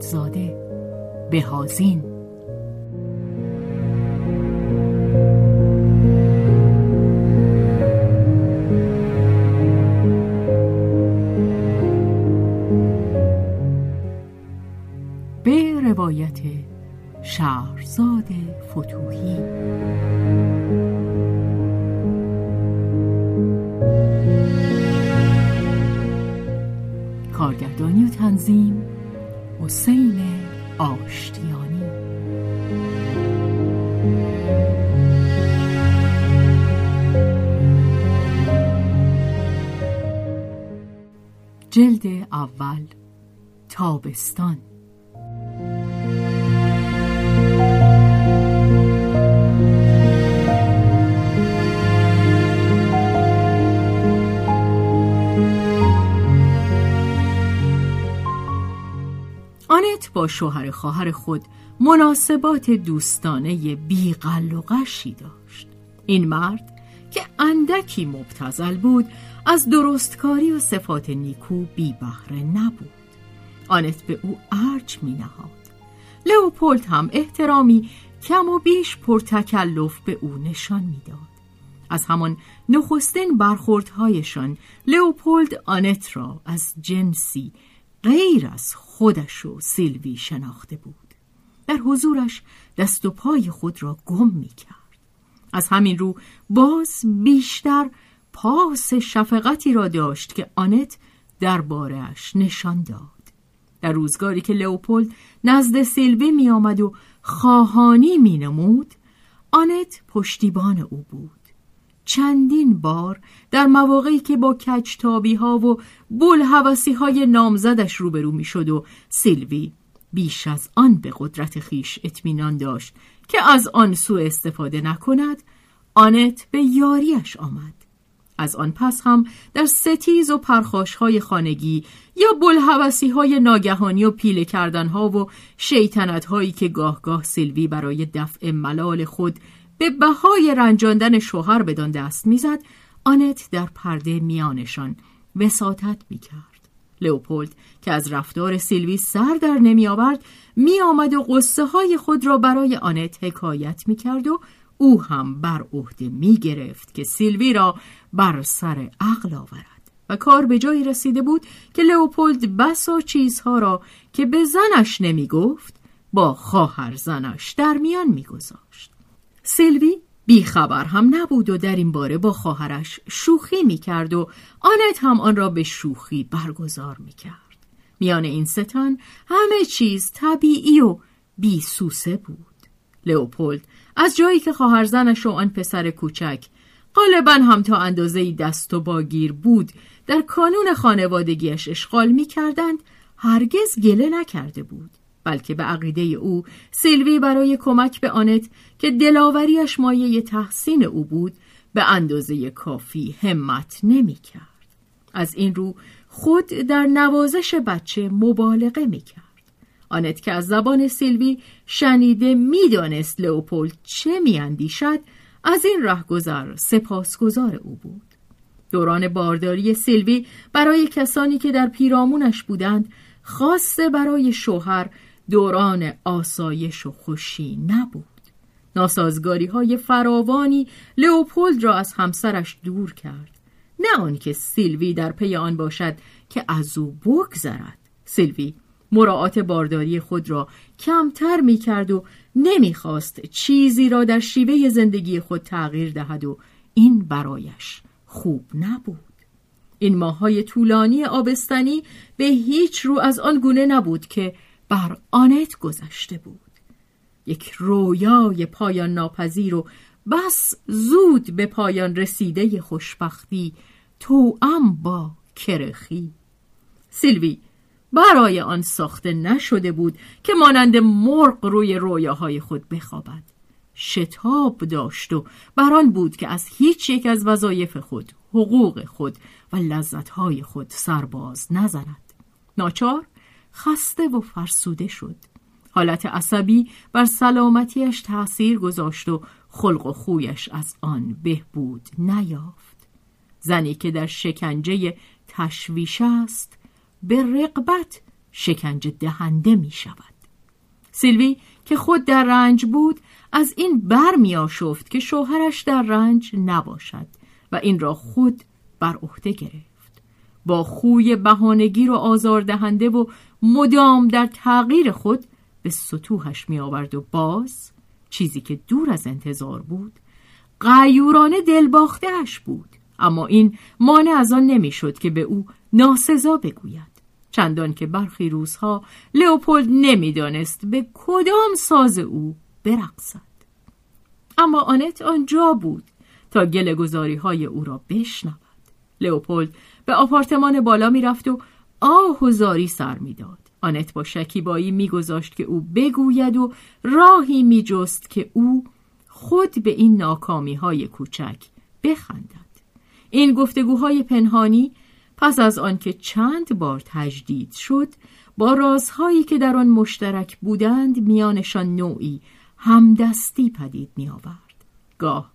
اعتمادزاده بهازین به روایت شهرزاد فتوحی. کارگردانی و تنظیم حسین آشتیانی. جلد اول تابستان. با شوهر خواهر خود مناسبات دوستانه بیقل و داشت. این مرد که اندکی مبتزل بود از درستکاری و صفات نیکو بی بهره نبود. آنت به او ارج می نهاد لئوپولد هم احترامی کم و بیش پرتکلف به او نشان می‌داد. از همان نخستین برخوردهایشان لئوپولد آنت را از جنسی غیر از خودش و سیلوی شناخته بود. در حضورش دست و پای خود را گم می کرد از همین رو باز بیشتر پاس شفقتی را داشت که آنت دربارهاش نشان داد. در روزگاری که لئوپولد نزد سیلوی می آمد و خواهانی می نمود آنت پشتیبان او بود. چندین بار در مواقعی که با کجتابی ها و بلحوثی های نامزدش روبرو می شد و سیلوی بیش از آن به قدرت خیش اطمینان داشت که از آن سوء استفاده نکند آنت به یاریش آمد. از آن پس هم در ستیز و پرخاش های خانگی یا بلحوثی های ناگهانی و پیله کردن ها و شیطنت هایی که گاه گاه سیلوی برای دفع ملال خود به بهای رنجاندن شوهر بدان دست می‌زد آنت در پرده میانشان وساطت می‌کرد. لئوپولد که از رفتار سیلوی سر در نمی آورد می آمد و قصه های خود را برای آنت حکایت می کرد و او هم بر عهده می گرفت که سیلوی را بر سر عقل آورد. و کار به جایی رسیده بود که لئوپولد بسا چیزها را که به زنش نمی گفت با خواهر زنش در میان می سیلوی بیخبر هم نبود و در این باره با خواهرش شوخی می کرد و آنت هم آن را به شوخی برگزار می کرد. میان این ستان همه چیز طبیعی و بیسوسه بود. لئوپولد از جایی که خواهرزنش و آن پسر کوچک غالبا هم تا اندازه دست و باگیر بود در کانون خانوادگیش اشغال می کردند هرگز گله نکرده بود. بلکه به عقیده او سیلوی برای کمک به آنت که دلاوریش مایه تحسین او بود به اندازه کافی همت نمی کرد. از این رو خود در نوازش بچه مبالغه می کرد. آنت که از زبان سیلوی شنیده می‌دانست لئوپولد چه میاندیشد از این رهگذر سپاسگزار او بود. دوران بارداری سیلوی برای کسانی که در پیرامونش بودند خاصه برای شوهر دوران آسایش و خوشی نبود. ناسازگاری های فراوانی لئوپولد را از همسرش دور کرد. نه آنکه سیلوی در پی آن باشد که از او بگذرد. سیلوی مراعات بارداری خود را کمتر می کرد و نمی‌خواست چیزی را در شیوه زندگی خود تغییر دهد و این برایش خوب نبود. این ماهای طولانی آبستنی به هیچ رو از آن گونه نبود که بر آنت گذشته بود. یک رویای پایان ناپذیر و بس زود به پایان رسیده خوشبختی توام با کرخی. سیلوی برای آن ساخته نشده بود که مانند مرغ روی رویاهای خود بخوابد. شتاب داشت و بران بود که از هیچ یک از وظایف خود حقوق خود و لذتهای خود سرباز نزند. ناچار خسته و فرسوده شد. حالت عصبی بر سلامتیش تأثیر گذاشت و خلق و خویش از آن بهبود نیافت. زنی که در شکنجه تشویش است به رقبت شکنجه دهنده می شود. سیلوی که خود در رنج بود از این بر می آشفت که شوهرش در رنج نباشد و این را خود بر عهده گرفت. با خوی بهانگیر و آزاردهنده و مدام در تغییر خود به سطوحش می آورد و باز چیزی که دور از انتظار بود قیورانه دلباختهش بود. اما این مانع از آن نمی‌شد که به او ناسزا بگوید. چندان که برخی روزها لئوپولد نمی‌دانست به کدام ساز او برقصد. اما آنت آنجا بود تا گل گذاری های او را بشنود. لئوپولد به آپارتمان بالا می‌رفت و آه و زاری سر می‌داد آنت با شکیبایی میگذاشت که او بگوید و راهی میجست که او خود به این ناکامی های کوچک بخندد این گفتگوهای پنهانی پس از آنکه چند بار تجدید شد با رازهایی که در آن مشترک بودند میانشان نوعی همدستی پدید می آورد. گاه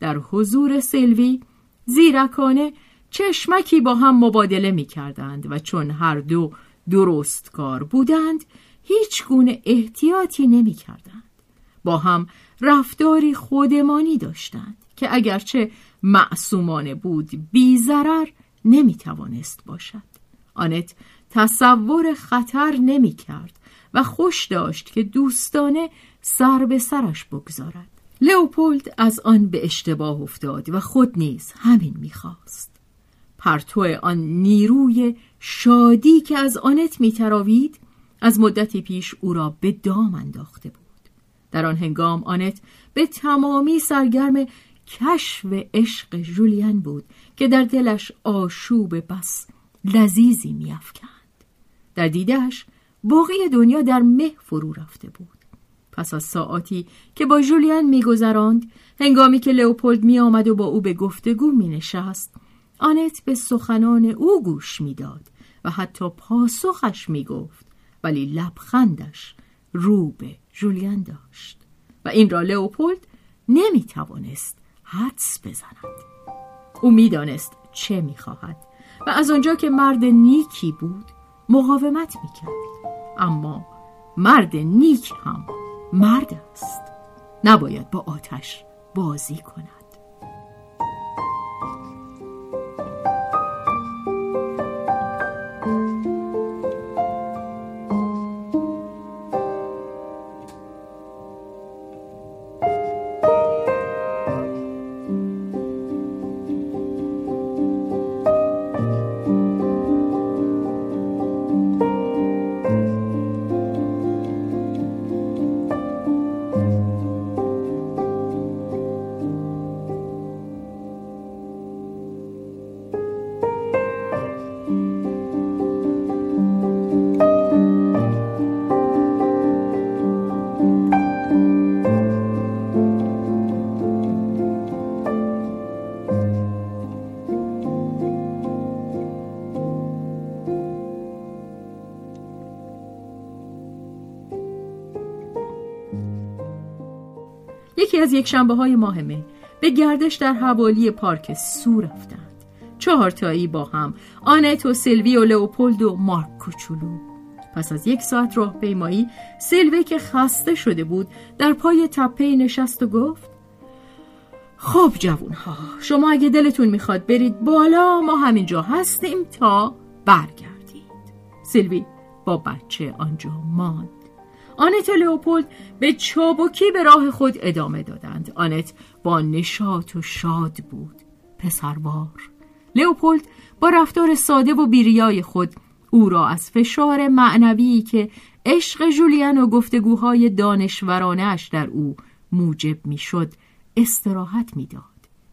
در حضور سلوی زیرکانه چشمکی با هم مبادله می کردند و چون هر دو درست کار بودند هیچ گونه احتیاطی نمی کردند. با هم رفتاری خودمانی داشتند که اگرچه معصومانه بود بی ضرر نمی توانست باشد. آنت تصور خطر نمی کرد و خوش داشت که دوستانه سر به سرش بگذارد. لئوپولد از آن به اشتباه افتاد و خود نیز همین می‌خواست. پرتو آن نیروی شادی که از آنت میتراوید از مدتی پیش او را به دام انداخته بود. در آن هنگام آنت به تمامی سرگرم کشف عشق جولین بود که در دلش آشوب بس لذیذی میافکند. در دیدهش باقی دنیا در مه فرو رفته بود. پس از ساعتی که با جولین میگذراند هنگامی که لئوپولد می آمد و با او به گفتگو می نشست آنت به سخنان او گوش می‌داد و حتی پاسخش می گفت ولی لبخندش رو به جولین داشت و این را لئوپولد نمی توانست حدس بزند. او می‌دانست چه می‌خواهد و از آنجا که مرد نیکی بود مقاومت می‌کرد. اما مرد نیک هم مرد است. نباید با آتش بازی کند. یکی از یک شنبه های ماه می به گردش در حوالی پارک سو رفتند. چهارتایی با هم آنت و سلوی و لئوپولد و مارک کوچولو. پس از یک ساعت راه پیمایی سلوی که خسته شده بود در پای تپه نشست و گفت خب جوون ها شما اگه دلتون می‌خواد برید بالا ما همینجا هستیم تا برگردید. سلوی با بچه آنجا ماند. آنت و لئوپولد به چابکی به راه خود ادامه دادند. آنت با نشاط و شاد بود. پسروار. لئوپولد با رفتار ساده و بیریای خود او را از فشار معنوی که عشق جولیان و گفتگوهای دانشورانش در او موجب می‌شد استراحت می‌داد.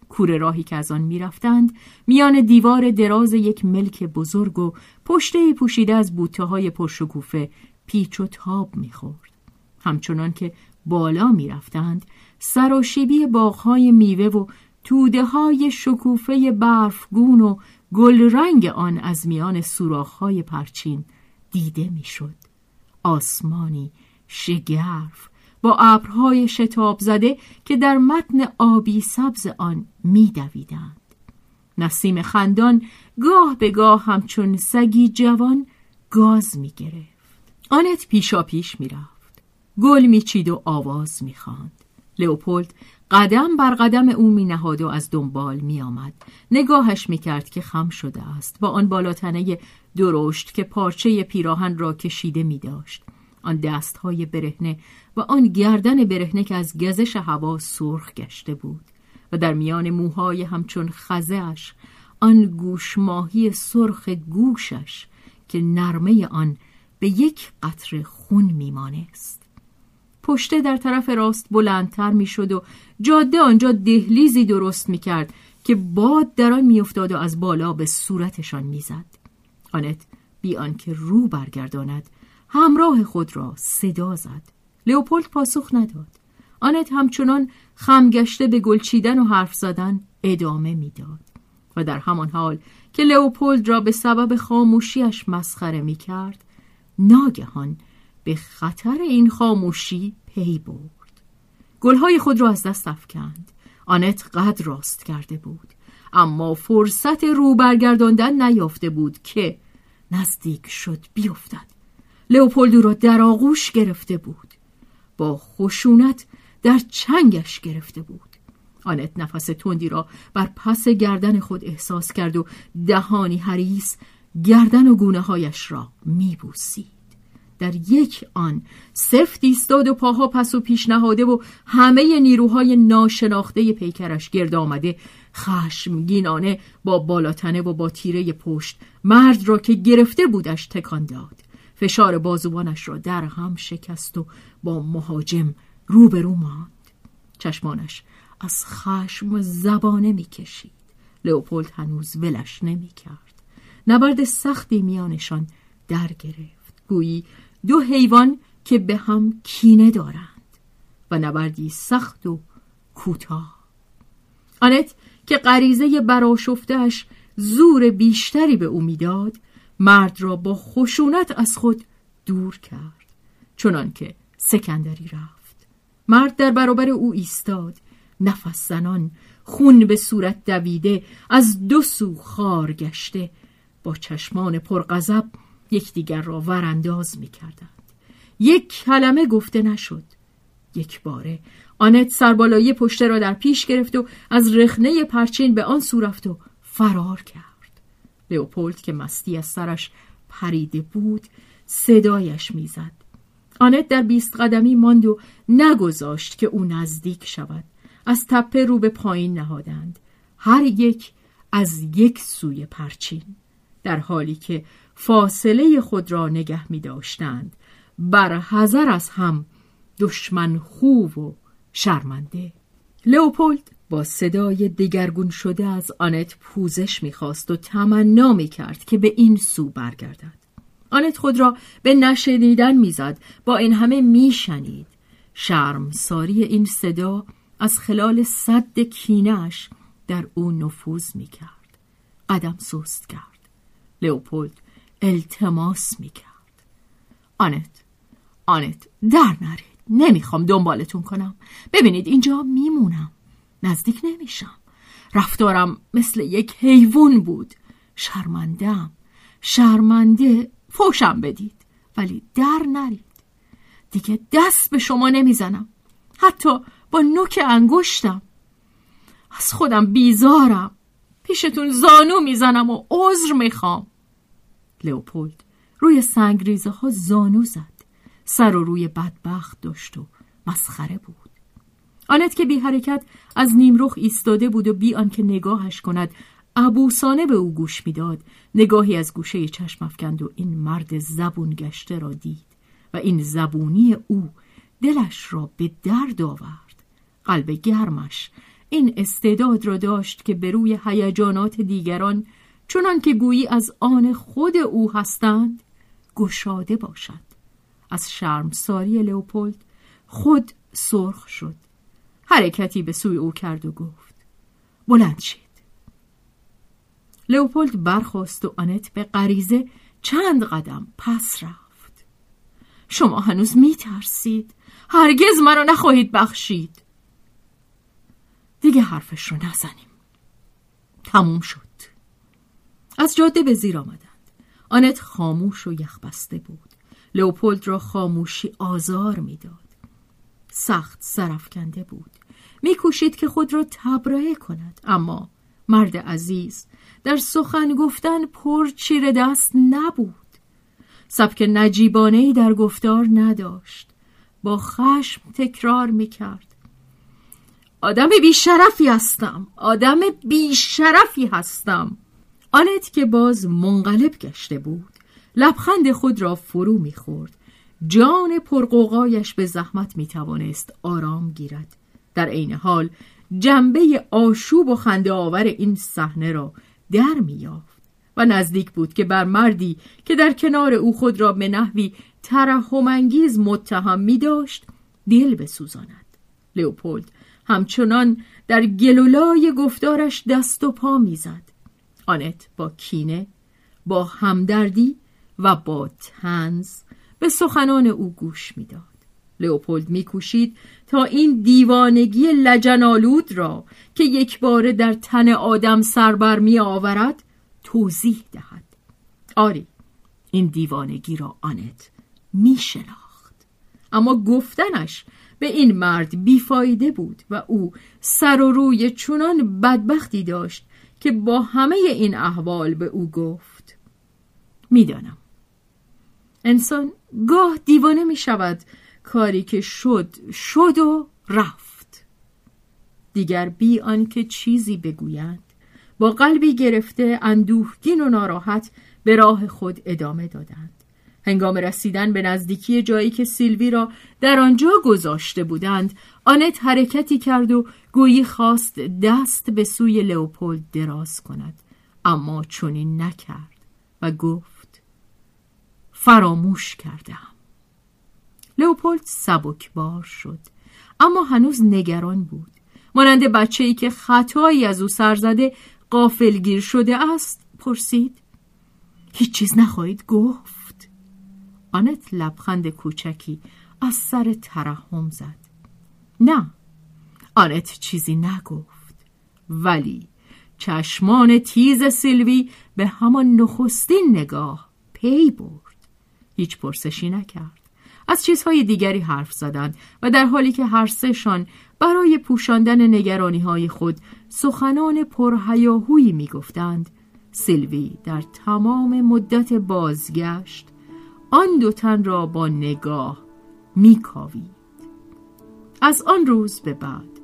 کوره راهی که از آن می‌رفتند میان دیوار دراز یک ملک بزرگ و پشته پوشیده از بوته های پرشکوفه پیچ و تاب می‌خورد. همچنان که بالا می‌رفتند سراشیبی باغهای میوه و توده های شکوفه برفگون و گلرنگ آن از میان سوراخهای پرچین دیده می‌شد. آسمانی شگرف با ابرهای شتاب زده که در متن آبی سبز آن میدویدند. نسیم خندان گاه به گاه همچون سگی جوان گاز می. آنت پیشا پیش می رفت. گل می چید و آواز می خاند. لئوپولد قدم بر قدم او می نهاد و از دنبال می آمد. نگاهش می کرد که خم شده است با آن بالاتنه درشت که پارچه پیراهن را کشیده می داشت. آن دستهای برهنه و آن گردن برهنه که از گزش هوا سرخ گشته بود و در میان موهای همچون خزهش آن گوشماهی سرخ گوشش که نرمه آن به یک قطر خون میمانست. پشته در طرف راست بلندتر می‌شد و جاده آنجا دهلیزی درست می‌کرد که باد در آن میافتاد و از بالا به صورتشان می‌زد. آنت بی آنکه رو برگرداند همراه خود را صدا زد. لئوپولد پاسخ نداد. آنت همچنان خمگشته به گلچیدن و حرف زدن ادامه می‌داد و در همان حال که لئوپولد را به سبب خاموشیش مسخره می کرد ناگهان به خطر این خاموشی پی برد. گلهای خود را از دست افکند. آنت قد راست کرده بود. اما فرصت رو برگرداندن نیافته بود که نزدیک شد بیفتد. لئوپولدو را در آغوش گرفته بود. با خشونت در چنگش گرفته بود. آنت نفس تندی را بر پس گردن خود احساس کرد و دهانی حریس گردن و گونه هایش را میبوسید. در یک آن سفت ایستاد و پاها پس و پیش نهاده و همه نیروهای ناشناخته پیکرش گرد آمده خشمگینانه با بالاتنه و با تیره پشت مرد را که گرفته بودش تکان داد. فشار بازوانش را در هم شکست و با مهاجم روبرو ماند. چشمانش از خشم زبانه می‌کشید. لئوپولد هنوز ولش نمی‌کرد. نبرد سختی میانشان در گرفت. گویی دو حیوان که به هم کینه دارند و نبردی سخت و کوتاه. آنت که غریزه براشفتهش زور بیشتری به او می‌داد مرد را با خشونت از خود دور کرد چنان که سکندری رفت. مرد در برابر او ایستاد نفس زنان خون به صورت دویده از دو سو خار گشته با چشمان پرغضب یکدیگر را ورانداز می کردند. یک کلمه گفته نشد. یک باره آنت سربالایی پشته را در پیش گرفت و از رخنه پرچین به آن سو رفت و فرار کرد. لئوپولد که مستی از سرش پریده بود صدایش می‌زد. آنت در بیست قدمی ماند و نگذاشت که او نزدیک شود. از تپه رو به پایین نهادند. هر یک از یک سوی پرچین. در حالی که فاصله خود را نگه می داشتند بر حذر از هم دشمن خوب و شرمنده. لئوپولد با صدای دگرگون شده از آنت پوزش می‌خواست و تمنا می‌کرد که به این سو برگردد. آنت خود را به نشنیدن می‌زد با این همه میشنید ساری این صدا از خلال صد کینش در او نفوذ می‌کرد قدم سست کرد. لئوپولد التماس می‌کرد. آنت آنت در نرید. نمی‌خوام دنبالتون کنم. ببینید اینجا میمونم. نزدیک نمیشم. رفتارم مثل یک حیوان بود. شرمندم شرمنده فوشم بدید. ولی در نرید. دیگه دست به شما نمی‌زنم. حتی با نوک انگشتم. از خودم بیزارم. پیشتون زانو می‌زنم و عذر می‌خوام. لئوپولد روی سنگریزه ها زانو زد. سر و روی بدبخت داشت و مسخره بود. آنت که بی حرکت از نیمرخ ایستاده بود و بی آنکه نگاهش کند عبوسانه به او گوش می‌داد. نگاهی از گوشه چشم افکند و این مرد زبون گشته را دید و این زبونی او دلش را به درد آورد. قلب گرمش این استعداد را داشت که به روی هیجانات دیگران چنان که گویی از آن خود او هستند گشاده باشد از شرمساری لئوپولد خود سرخ شد. حرکتی به سوی او کرد و گفت بلند شید. لئوپولد برخواست و آنت به غریزه چند قدم پس رفت. شما هنوز می ترسید هرگز مرا نخواهید بخشید. دیگه حرفش رو نزنیم. تموم شد. از جاده به زیر آمدند. آنت خاموش و یخبسته بود. لئوپولد را خاموشی آزار می‌داد. سخت سرفکنده بود. میکوشید که خود را تبرئه کند. اما مرد عزیز در سخن گفتن پر چیر دست نبود. سبک نجیبانه ای در گفتار نداشت. با خشم تکرار می‌کرد. آدم بیشرفی هستم. آدم بیشرفی هستم. آنت که باز منقلب گشته بود. لبخند خود را فرو می‌خورد. جان پرقوقایش به زحمت می‌توانست آرام گیرد. در عین حال جنبه آشوب و خنده آور این صحنه را در میافت و نزدیک بود که بر مردی که در کنار او خود را به نحوی ترحمانگیز متهم می داشت دل بسوزاند. لئوپولد همچنان در گلولای گفتارش دست و پا می‌زد. آنت با کینه با همدردی و با تنز به سخنان او گوش می‌داد. لئوپولد میکوشید تا این دیوانگی لجنالود را که یک بار در تن آدم سربر می آورد توضیح دهد. آری این دیوانگی را آنت می شناخت اما گفتنش به این مرد بیفایده بود و او سر و روی چونان بدبختی داشت که با همه این احوال به او گفت می‌دانم. انسان گاه دیوانه می شود کاری که شد شد و رفت. دیگر بی آنکه چیزی بگویند با قلبی گرفته اندوهگین و ناراحت به راه خود ادامه دادند. هنگام رسیدن به نزدیکی جایی که سیلوی را در آنجا گذاشته بودند آنت حرکتی کرد و گویی خواست دست به سوی لئوپولد دراز کند اما چنین نکرد و گفت فراموش کردم لئوپولد سبکبار شد اما هنوز نگران بود. مانند بچه ای که خطایی از او سر زده قافلگیر شده است پرسید هیچ چیز نخواهید گفت؟ آنت لبخند کوچکی از سر ترحم زد. نه آنت چیزی نگفت ولی چشمان تیز سیلوی به همان نخستین نگاه پی برد. هیچ پرسشی نکرد. از چیزهای دیگری حرف زدند و در حالی که هر سهشان برای پوشاندن نگرانی های خود سخنان پرهیاهویی می‌گفتند سیلوی در تمام مدت بازگشت آن دو تن را با نگاه میکاوید. از آن روز به بعد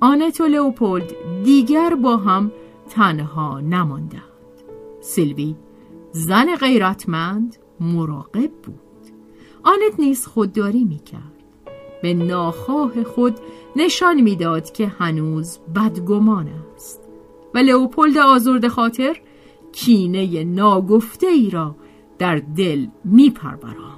آنت و لئوپولد دیگر با هم تنها نماندند. سیلوی زن غیرتمند مراقب بود. آنت نیز خودداری می‌کرد. به ناخواه خود نشان می‌داد که هنوز بدگمان است و لئوپولد آزرد خاطر کینه ناگفته ای را در دل میپروراند